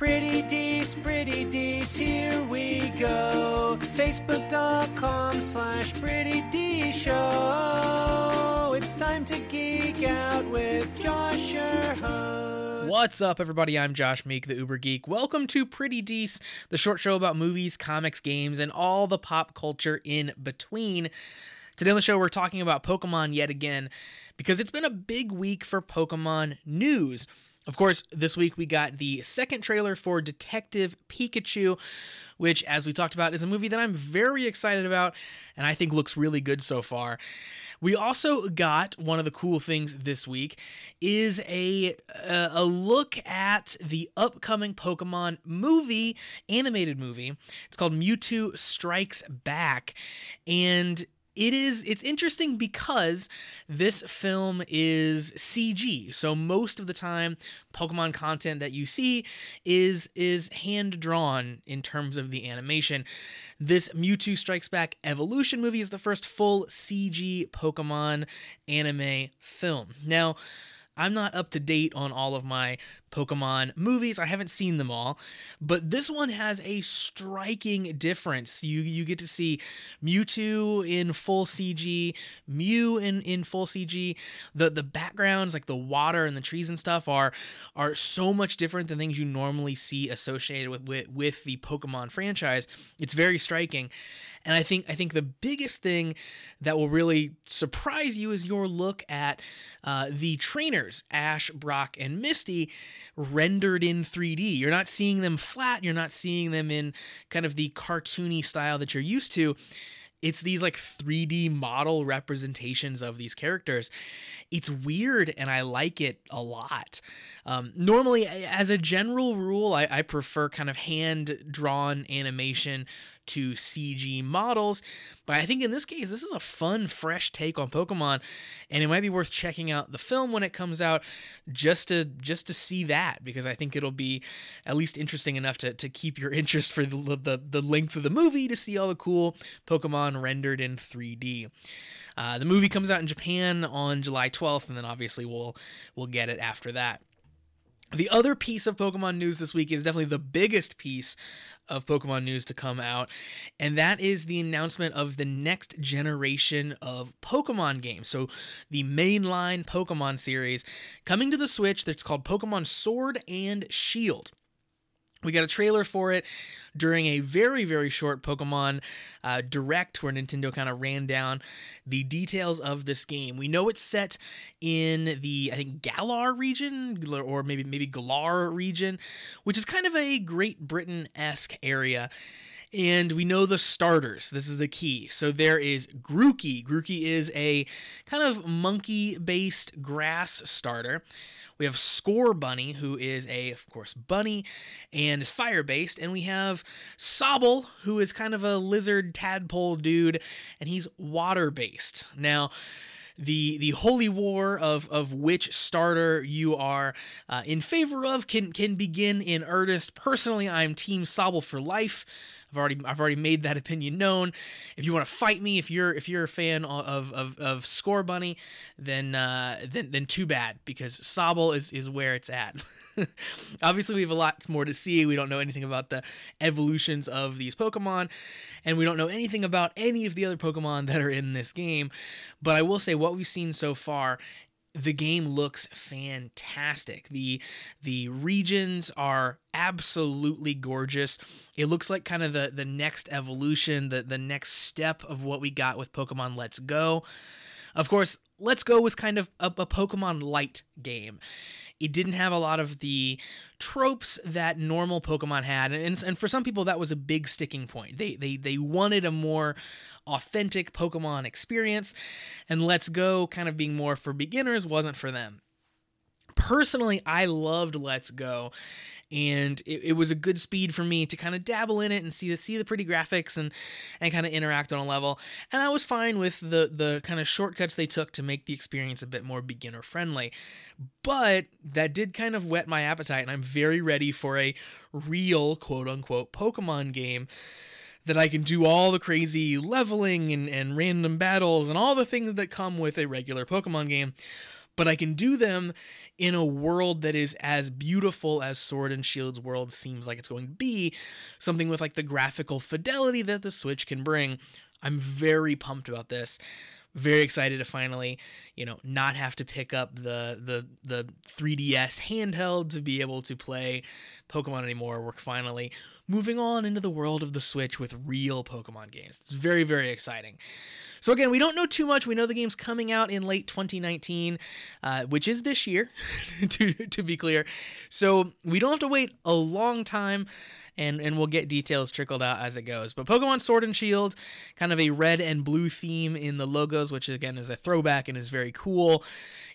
Pretty Dees, Pretty Dees, here we go. Facebook.com slash Pretty D Show. It's time to geek out with Josh, your host. What's up, everybody? I'm Josh Meek, the Uber Geek. Welcome to Pretty Dees, the short show about movies, comics, games, and all the pop culture in between. Today on the show, we're talking about Pokemon yet again because it's been a big week for Pokemon news. Of course, this week we got the second trailer for Detective Pikachu, which, as we talked about, is a movie that I'm very excited about and I think looks really good so far. We also got one of the cool things this week is a uh, a look at the upcoming Pokemon movie, animated movie. It's called Mewtwo Strikes Back, and it is it's interesting because this film is CG. So most of the time Pokemon content that you see is is hand drawn in terms of the animation. This Mewtwo Strikes Back Evolution movie is the first full CG Pokemon anime film. Now, I'm not up to date on all of my Pokemon movies. I haven't seen them all, but this one has a striking difference. You you get to see Mewtwo in full CG, Mew in in full CG. The the backgrounds like the water and the trees and stuff are are so much different than things you normally see associated with with, with the Pokemon franchise. It's very striking. And I think I think the biggest thing that will really surprise you is your look at uh, the trainers, Ash, Brock, and Misty, rendered in 3D. You're not seeing them flat. You're not seeing them in kind of the cartoony style that you're used to it's these like 3D model representations of these characters. It's weird and I like it a lot. Um, normally, as a general rule, I, I prefer kind of hand drawn animation to CG models. But I think in this case, this is a fun, fresh take on Pokemon, and it might be worth checking out the film when it comes out just to just to see that because I think it'll be at least interesting enough to, to keep your interest for the, the the length of the movie to see all the cool Pokemon rendered in 3D. Uh, the movie comes out in Japan on July 12th, and then obviously we'll we'll get it after that. The other piece of Pokemon news this week is definitely the biggest piece of Pokemon news to come out, and that is the announcement of the next generation of Pokemon games. So, the mainline Pokemon series coming to the Switch that's called Pokemon Sword and Shield. We got a trailer for it during a very, very short Pokemon uh, Direct where Nintendo kind of ran down the details of this game. We know it's set in the, I think, Galar region, or maybe maybe Galar region, which is kind of a Great Britain esque area. And we know the starters. This is the key. So there is Grookey. Grookey is a kind of monkey based grass starter. We have Scorbunny, who is a, of course, bunny and is fire based. And we have Sobble, who is kind of a lizard tadpole dude, and he's water based. Now, the the holy war of of which starter you are uh, in favor of can can begin in earnest. Personally, I'm Team Sobble for life. I've already I've already made that opinion known. If you want to fight me, if you're if you're a fan of of, of Scorbunny, then uh, then then too bad because Sobble is is where it's at. Obviously, we have a lot more to see. We don't know anything about the evolutions of these Pokemon, and we don't know anything about any of the other Pokemon that are in this game. But I will say, what we've seen so far the game looks fantastic. The the regions are absolutely gorgeous. It looks like kind of the the next evolution, the the next step of what we got with Pokemon Let's Go. Of course, Let's Go was kind of a, a Pokemon light game. It didn't have a lot of the tropes that normal Pokemon had, and, and for some people that was a big sticking point. They they they wanted a more authentic Pokemon experience, and Let's Go kind of being more for beginners wasn't for them. Personally, I loved Let's Go, and it, it, was a good speed for me to kind of dabble in it and see the see the pretty graphics and and kind of interact on a level. And I was fine with the the kind of shortcuts they took to make the experience a bit more beginner friendly. But that did kind of whet my appetite, and I'm very ready for a real quote unquote Pokemon game that I can do all the crazy leveling and, and random battles and all the things that come with a regular Pokemon game. but I can do them in a world that is as beautiful as Sword and Shield's world seems like it's going to be, something with like the graphical fidelity that the Switch can bring. I'm very pumped about this. Very excited to finally, you know, not have to pick up the the the 3DS handheld to be able to play Pokemon anymore. We're finally moving on into the world of the Switch with real Pokemon games. It's very very exciting. So again, we don't know too much. We know the game's coming out in late 2019, uh, which is this year, to to be clear. So we don't have to wait a long time and and we'll get details trickled out as it goes. But Pokemon Sword and Shield, kind of a red and blue theme in the logos, which again is a throwback and is very cool.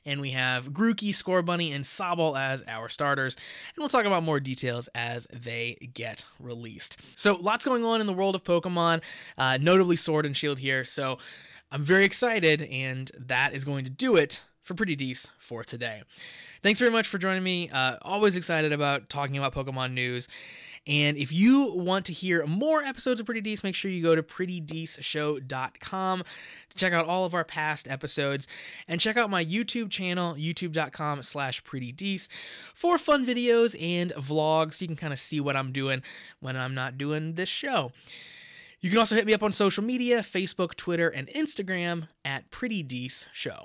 And we have Grookey, Scorbunny, and Sobble as our starters. And we'll talk about more details as they get released. So lots going on in the world of Pokemon, uh, notably Sword and Shield here. So I'm very excited, and that is going to do it for Pretty Dees for today. Thanks very much for joining me. Uh, always excited about talking about Pokemon news. And if you want to hear more episodes of Pretty Dees, make sure you go to prettydeeshow.com to check out all of our past episodes and check out my YouTube channel, youtube.com slash prettydees for fun videos and vlogs. So you can kind of see what I'm doing when I'm not doing this show. You can also hit me up on social media Facebook, Twitter, and Instagram at Pretty Dees Show.